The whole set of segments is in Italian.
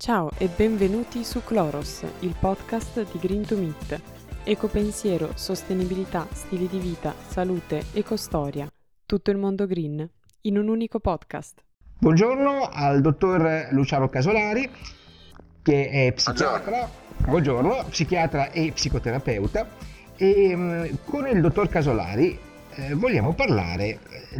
Ciao e benvenuti su Cloros, il podcast di Green to Meet. Ecopensiero, sostenibilità, stili di vita, salute, ecostoria. Tutto il mondo green in un unico podcast. Buongiorno al dottor Luciano Casolari, che è psichiatra, buongiorno, psichiatra e psicoterapeuta. E mm, con il dottor Casolari eh, vogliamo parlare eh,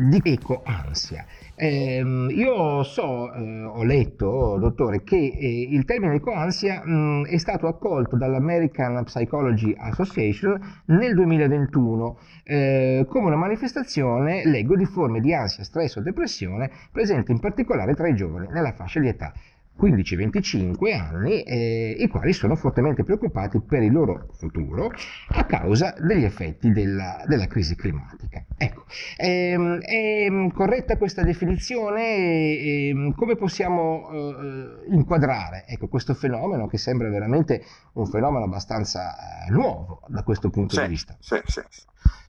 di ecoansia. Eh, io so, eh, ho letto, dottore, che eh, il termine ecoansia mh, è stato accolto dall'American Psychology Association nel 2021 eh, come una manifestazione, leggo, di forme di ansia, stress o depressione presenti in particolare tra i giovani nella fascia di età 15-25 anni, eh, i quali sono fortemente preoccupati per il loro futuro a causa degli effetti della, della crisi climatica. Ecco, ehm, è corretta questa definizione? Ehm, come possiamo eh, inquadrare ecco, questo fenomeno che sembra veramente un fenomeno abbastanza eh, nuovo da questo punto sì, di vista? Sì, sì.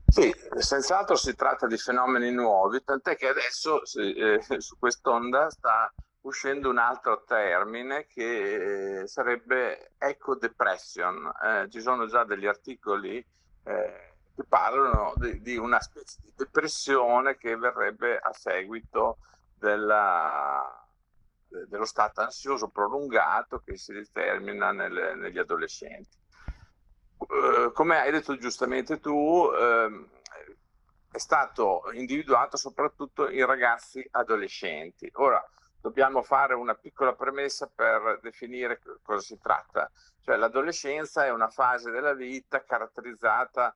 Sì, senz'altro si tratta di fenomeni nuovi, tant'è che adesso eh, su quest'onda sta uscendo un altro termine che eh, sarebbe eco depression. Eh, ci sono già degli articoli eh, che parlano di, di, una specie di depressione che verrebbe a seguito della, dello stato ansioso prolungato che si determina nelle, negli adolescenti. Uh, come hai detto giustamente tu, uh, è stato individuato soprattutto in ragazzi adolescenti. Ora, dobbiamo fare una piccola premessa per definire cosa si tratta. Cioè l'adolescenza è una fase della vita caratterizzata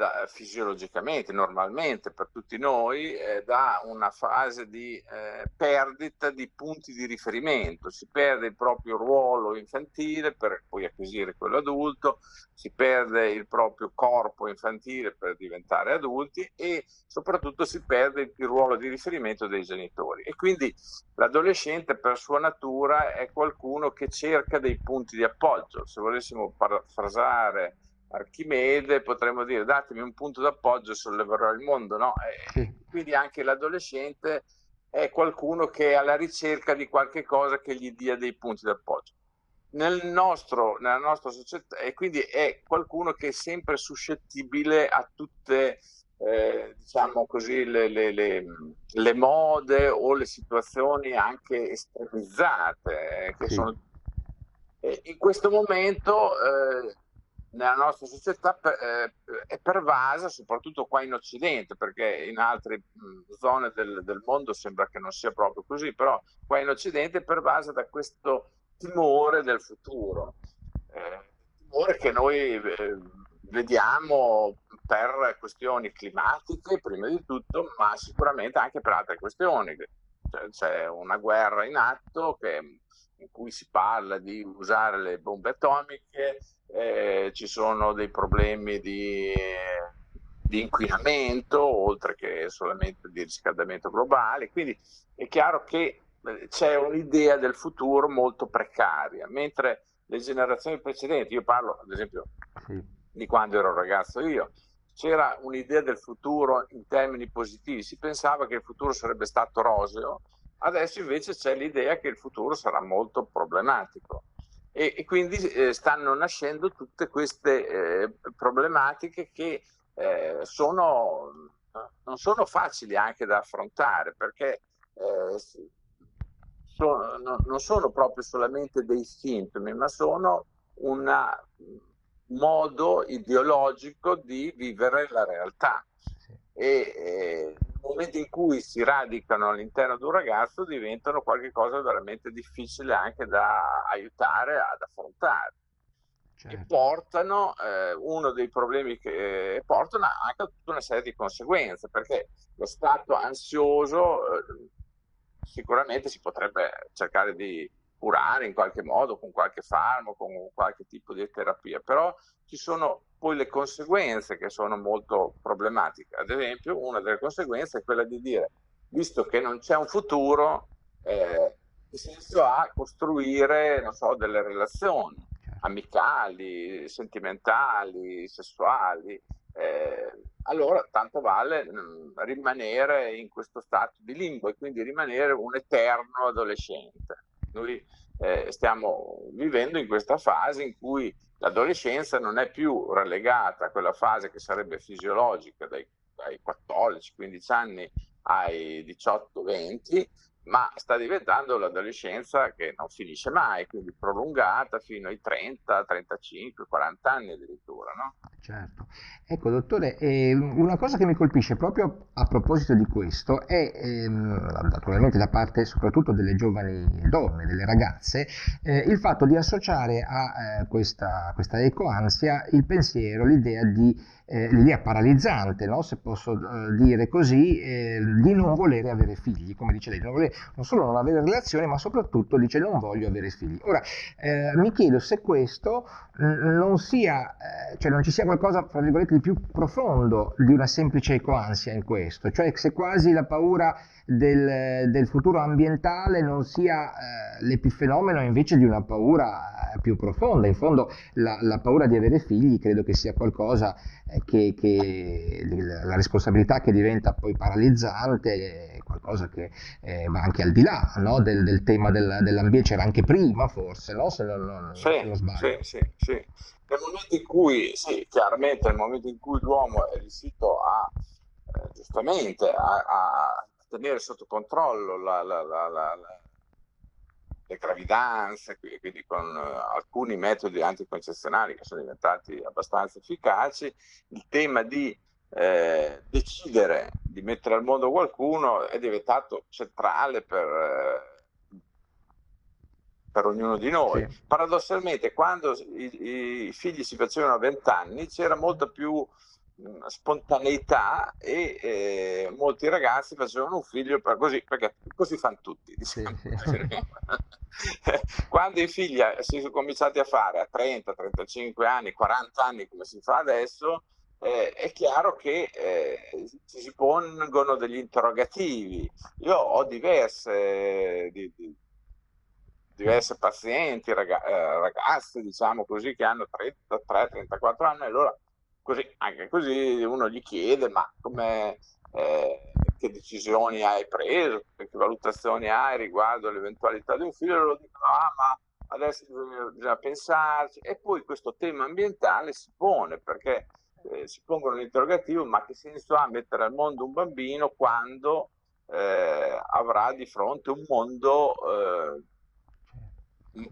da, fisiologicamente, normalmente per tutti noi, eh, da una fase di eh, perdita di punti di riferimento, si perde il proprio ruolo infantile per poi acquisire quello adulto, si perde il proprio corpo infantile per diventare adulti e soprattutto si perde il ruolo di riferimento dei genitori. E quindi l'adolescente per sua natura è qualcuno che cerca dei punti di appoggio. Se volessimo parafrasare Archimede, potremmo dire datemi un punto d'appoggio e solleverò il mondo, no? Sì. Quindi anche l'adolescente è qualcuno che è alla ricerca di qualche cosa che gli dia dei punti d'appoggio. Nel nostro, nella nostra società, e quindi è qualcuno che è sempre suscettibile a tutte, eh, diciamo così, le, le, le, le, mode o le situazioni anche estremizzate. Eh, che sì. sono... in questo momento eh, nella nostra società eh, è pervasa, soprattutto qua in Occidente, perché in altre zone del, del, mondo sembra che non sia proprio così, però qua in Occidente è pervasa da questo timore del futuro, eh, timore che noi eh, vediamo per questioni climatiche, prima di tutto, ma sicuramente anche per altre questioni. Cioè, c'è una guerra in atto che, in cui si parla di usare le bombe atomiche, eh, ci sono dei problemi di, di, inquinamento, oltre che solamente di riscaldamento globale, quindi è chiaro che eh, c'è un'idea del futuro molto precaria, mentre le generazioni precedenti, io parlo ad esempio sì. di quando ero ragazzo io, c'era un'idea del futuro in termini positivi, si pensava che il futuro sarebbe stato roseo, adesso invece c'è l'idea che il futuro sarà molto problematico e, e quindi eh, stanno nascendo tutte queste eh, problematiche che eh, sono, non sono facili anche da affrontare perché eh, sono, no, non sono proprio solamente dei sintomi, ma sono un modo ideologico di vivere la realtà. E, eh, momento in cui si radicano all'interno di un ragazzo diventano qualcosa veramente difficile anche da aiutare ad affrontare. Certo. E portano eh, uno dei problemi che eh, portano anche a tutta una serie di conseguenze, perché lo stato ansioso eh, sicuramente si potrebbe cercare di curare in qualche modo con qualche farmaco, con qualche tipo di terapia, però ci sono poi le conseguenze che sono molto problematiche. Ad esempio, una delle conseguenze è quella di dire, visto che non c'è un futuro, eh, che senso ha costruire, non so, delle relazioni amicali, sentimentali, sessuali? Eh, allora tanto vale mh, mm, rimanere in questo stato di limbo e quindi rimanere un eterno adolescente. Noi eh, stiamo vivendo in questa fase in cui l'adolescenza non è più relegata a quella fase che sarebbe fisiologica dai, dai 14-15 anni ai 18-20, ma sta diventando l'adolescenza che non finisce mai, quindi prolungata fino ai 30, 35, 40 anni addirittura. No? Certo. Ecco, dottore, eh, una cosa che mi colpisce proprio a proposito di questo è, ehm, naturalmente da parte soprattutto delle giovani donne, delle ragazze, eh, il fatto di associare a eh, questa, questa ecoansia il pensiero, l'idea di eh, l'idea paralizzante, no? se posso eh, dire così, eh, di non volere avere figli, come dice lei, non, volere, non, solo non avere relazioni, ma soprattutto dice non voglio avere figli. Ora, eh, mi chiedo se questo non sia, eh, cioè non ci sia qualcosa, fra virgolette, di più profondo di una semplice ecoansia in questo, cioè se quasi la paura del, del futuro ambientale non sia eh, l'epifenomeno invece di una paura più profonda. In fondo la, la paura di avere figli credo che sia qualcosa eh, che, che, la responsabilità che diventa poi paralizzante è qualcosa che eh, va anche al di là no? del, del, tema del, dell'ambiente, c'era anche prima forse, no? se non, non, sì, se non sbaglio. Sì, sì, sì. Nel momento in cui, sì, chiaramente nel momento in cui l'uomo è riuscito a, eh, giustamente, a, a, tenere sotto controllo la, la, la, le gravidanze, quindi con uh, alcuni metodi anticoncezionali che sono diventati abbastanza efficaci, il tema di eh, decidere di mettere al mondo qualcuno è diventato centrale per, eh, per ognuno di noi. Sì. Paradossalmente, quando i, i, figli si facevano a 20 anni, c'era molta più spontaneità e eh, molti ragazzi facevano un figlio per così, perché così fanno tutti. Diciamo. Sì, sì. Quando i figli si sono cominciati a fare a 30, 35 anni, 40 anni come si fa adesso, eh, è chiaro che eh, ci si pongono degli interrogativi. Io ho diverse, di, di, diverse pazienti, raga, eh, ragazze, diciamo così, che hanno 33-34 anni, allora così, anche così uno gli chiede ma come, eh, che decisioni hai preso, che valutazioni hai riguardo all'eventualità di un figlio, loro dicono ah ma adesso bisogna, bisogna pensarci. E poi questo tema ambientale si pone perché eh, si pongono l'interrogativo ma che senso ha mettere al mondo un bambino quando eh, avrà di fronte un mondo eh,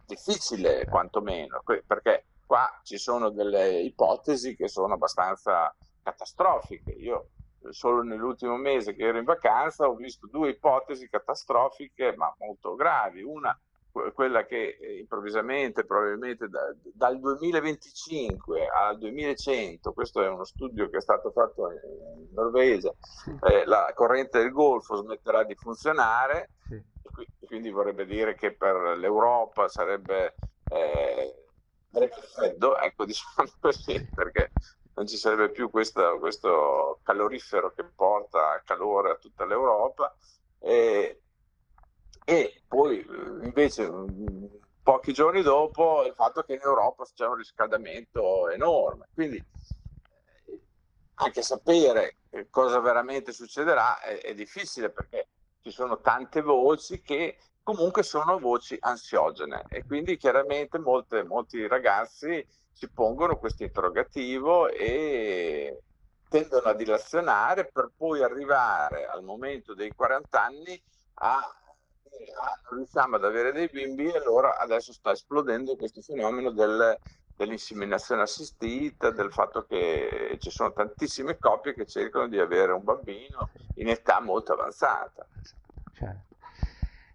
difficile quantomeno? Perché Qua ci sono delle ipotesi che sono abbastanza catastrofiche. Io solo nell'ultimo mese che ero in vacanza ho visto due ipotesi catastrofiche ma molto gravi. Una quella che eh, improvvisamente, probabilmente da, dal 2025 al 2100, questo è uno studio che è stato fatto in Norvegia, eh, la corrente del Golfo smetterà di funzionare, sì. quindi vorrebbe dire che per l'Europa sarebbe eh, freddo, ecco diciamo così, perché non ci sarebbe più questo, questo calorifero che porta calore a tutta l'Europa. E, e poi invece pochi giorni dopo il fatto che in Europa c'è un riscaldamento enorme, quindi anche sapere cosa veramente succederà è, è difficile perché ci sono tante voci che comunque sono voci ansiogene e quindi chiaramente molte, molti ragazzi si pongono questo interrogativo e tendono a dilazionare per poi arrivare al momento dei 40 anni a, a riusciamo ad avere dei bimbi e allora adesso sta esplodendo questo fenomeno del, dell'inseminazione assistita, del fatto che ci sono tantissime coppie che cercano di avere un bambino in età molto avanzata. Certo.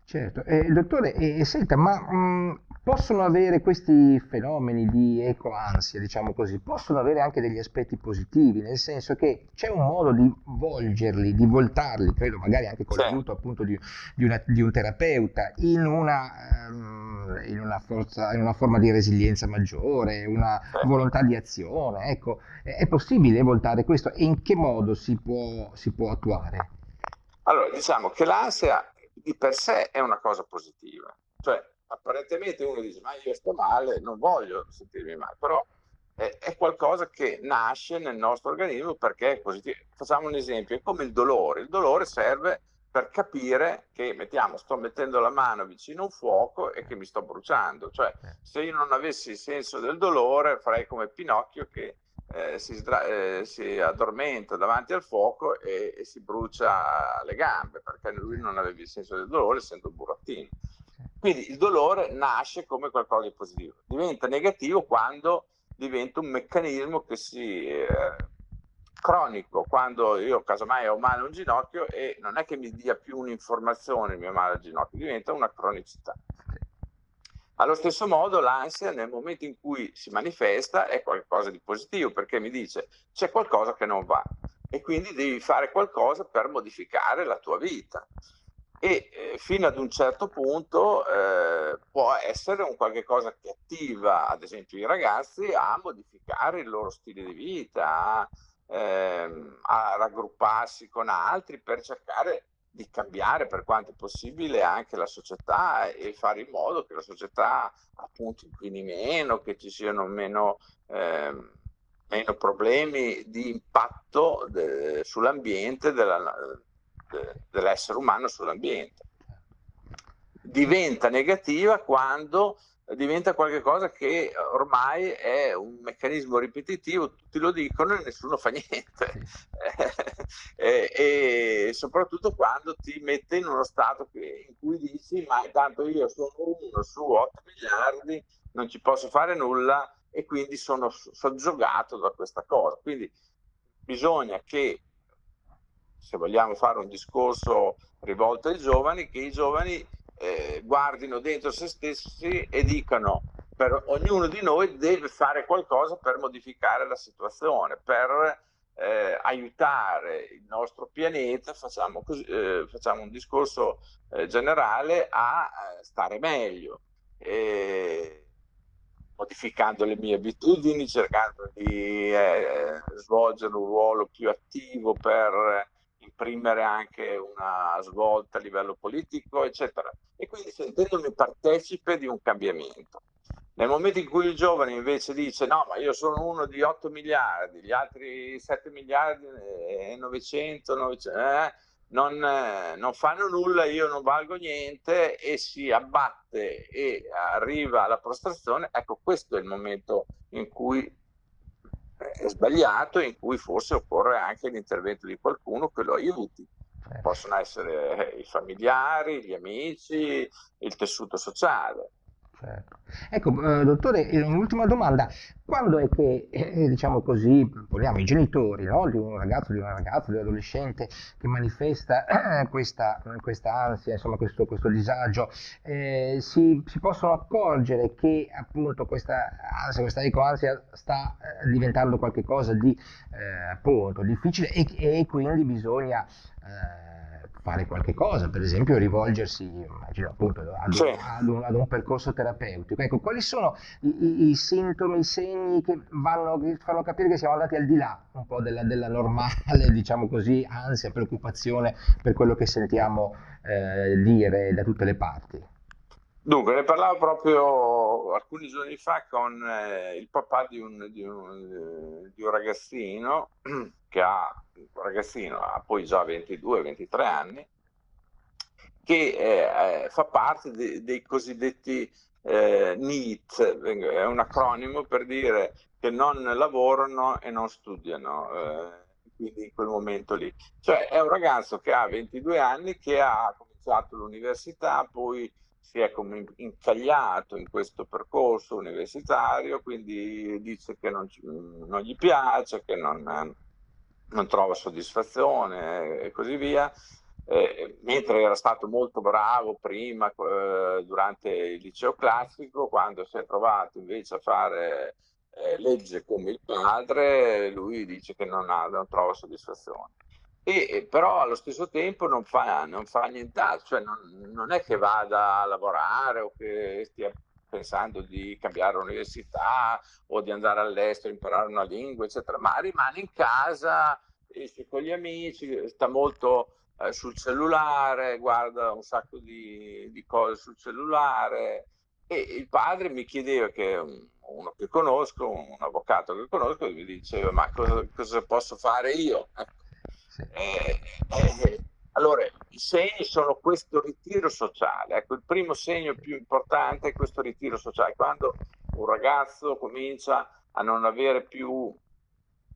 Certo, eh, dottore, eh, senta, ma mh, possono avere questi fenomeni di ecoansia, diciamo così, possono avere anche degli aspetti positivi, nel senso che c'è un modo di volgerli, di voltarli, credo magari anche con l'aiuto appunto di, di, una, di, un terapeuta, in una, um, in, una forza, in una forma di resilienza maggiore, una volontà di azione, ecco, è possibile voltare questo e in che modo si può, si può attuare? Allora, diciamo che l'ansia di per sé è una cosa positiva. Cioè, apparentemente uno dice, ma io sto male, non voglio sentirmi male, però è, è qualcosa che nasce nel nostro organismo perché è positivo. Facciamo un esempio, è come il dolore. Il dolore serve per capire che, mettiamo, sto mettendo la mano vicino a un fuoco e che mi sto bruciando. Cioè, se io non avessi il senso del dolore, farei come Pinocchio che eh, si, sdra- eh, si, addormenta davanti al fuoco e, e, si brucia le gambe, perché lui non aveva il senso del dolore, essendo un burattino. Quindi il dolore nasce come qualcosa di positivo, diventa negativo quando diventa un meccanismo che si eh, cronico quando io casomai ho male un ginocchio e non è che mi dia più un'informazione il mio male al ginocchio, diventa una cronicità. Allo stesso modo l'ansia nel momento in cui si manifesta è qualcosa di positivo perché mi dice c'è qualcosa che non va e quindi devi fare qualcosa per modificare la tua vita e eh, fino ad un certo punto eh, può essere un qualche cosa che attiva ad esempio i ragazzi a modificare il loro stile di vita, a ehm, a raggrupparsi con altri per cercare di cambiare per quanto possibile anche la società e fare in modo che la società appunto inquini meno, che ci siano meno, ehm, meno problemi di impatto de- sull'ambiente della, de- dell'essere umano sull'ambiente. Diventa negativa quando diventa qualcosa che ormai è un meccanismo ripetitivo, tutti lo dicono e nessuno fa niente. e, e, soprattutto quando ti mette in uno stato che, in cui dici ma intanto io sono uno su 8 miliardi, non ci posso fare nulla e quindi sono soggiogato da questa cosa. Quindi bisogna che, se vogliamo fare un discorso rivolto ai giovani, che i giovani eh, guardino dentro se stessi e dicano per ognuno di noi deve fare qualcosa per modificare la situazione, per eh, aiutare il nostro pianeta, facciamo, così, eh, facciamo un discorso eh, generale, a eh, stare meglio, modificando le mie abitudini, cercando di eh, svolgere un ruolo più attivo per imprimere anche una svolta a livello politico, eccetera. E quindi sentendomi partecipe di un cambiamento. Nel momento in cui il giovane invece dice no, ma io sono uno di 8 miliardi, gli altri 7 miliardi e 900, 900 eh, non, eh, non, fanno nulla, io non valgo niente e si abbatte e arriva alla prostrazione, ecco questo è il momento in cui sbagliato in cui forse occorre anche l'intervento di qualcuno che lo aiuti. Certo. Possono essere i familiari, gli amici, il tessuto sociale. Certo. Ecco, eh, dottore, un'ultima domanda. Quando è che, eh, diciamo così, poniamo i genitori no? di un ragazzo, di una ragazza, di un adolescente che manifesta eh, questa, questa, ansia, insomma questo, questo disagio, eh, si, si, possono accorgere che appunto questa ansia, questa ecoansia sta eh, diventando qualcosa di eh, appunto difficile e, e quindi bisogna fare qualche cosa, per esempio rivolgersi immagino, appunto, ad, sì. ad, un, ad, un, percorso terapeutico. Ecco, quali sono i, i, sintomi, i segni che, vanno, che fanno capire che siamo andati al di là un po' della, della normale, diciamo così, ansia, preoccupazione per quello che sentiamo eh, dire da tutte le parti? Dunque, ne parlavo proprio alcuni giorni fa con eh, il papà di un, di, un, di un, ragazzino che ha, ragazzino, ha poi già 22-23 anni, che eh, fa parte de, dei cosiddetti eh, NEET, è un acronimo per dire che non lavorano e non studiano, eh, quindi in quel momento lì. Cioè è un ragazzo che ha 22 anni, che ha cominciato l'università, poi si è come incagliato in questo percorso universitario, quindi dice che non, non gli piace, che non, non, trova soddisfazione e così via. Eh, mentre era stato molto bravo prima eh, durante il liceo classico, quando si è trovato invece a fare eh, legge come il padre, lui dice che non, ha, non trova soddisfazione e però allo stesso tempo non fa, non fa nient'altro, cioè non, non, è che vada a lavorare o che stia pensando di cambiare università o di andare all'estero, imparare una lingua, eccetera, ma rimane in casa, esce con gli amici, sta molto eh, sul cellulare, guarda un sacco di, di, cose sul cellulare e il padre mi chiedeva che uno che conosco, un avvocato che conosco, mi diceva ma cosa, cosa posso fare io? Ecco sì. eh, eh, Allora, i segni sono questo ritiro sociale. Ecco, il primo segno più importante è questo ritiro sociale. Quando un ragazzo comincia a non avere più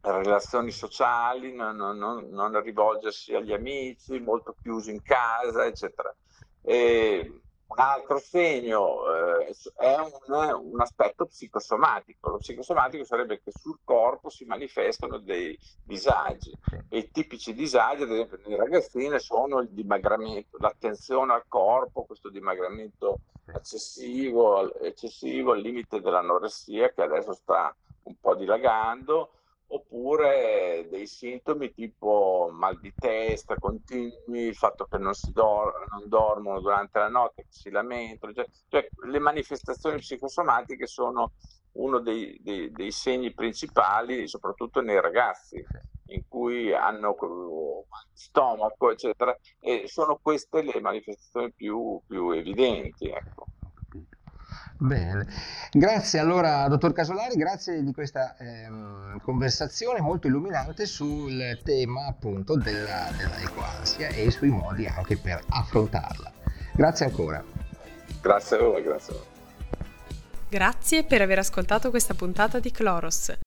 relazioni sociali, non, non, non rivolgersi agli amici, molto chiuso in casa, eccetera. E un altro segno eh, è un, un, aspetto psicosomatico. Lo psicosomatico sarebbe che sul corpo si manifestano dei disagi. E i tipici disagi, ad esempio nei ragazzini, sono il dimagramento, l'attenzione al corpo, questo dimagramento eccessivo, eccessivo al limite dell'anoressia che adesso sta un po' dilagando oppure dei sintomi tipo mal di testa continui, il fatto che non, si dor- non dormono durante la notte, che si lamentano, cioè, cioè le manifestazioni psicosomatiche sono uno dei, dei, dei, segni principali, soprattutto nei ragazzi, in cui hanno stomaco, eccetera, e sono queste le manifestazioni più, più evidenti. Ecco. Bene, grazie allora dottor Casolari, grazie di questa ehm, conversazione molto illuminante sul tema appunto della, della ecoansia e sui modi anche per affrontarla. Grazie ancora. Grazie a voi, grazie a voi. Grazie per aver ascoltato questa puntata di Cloros.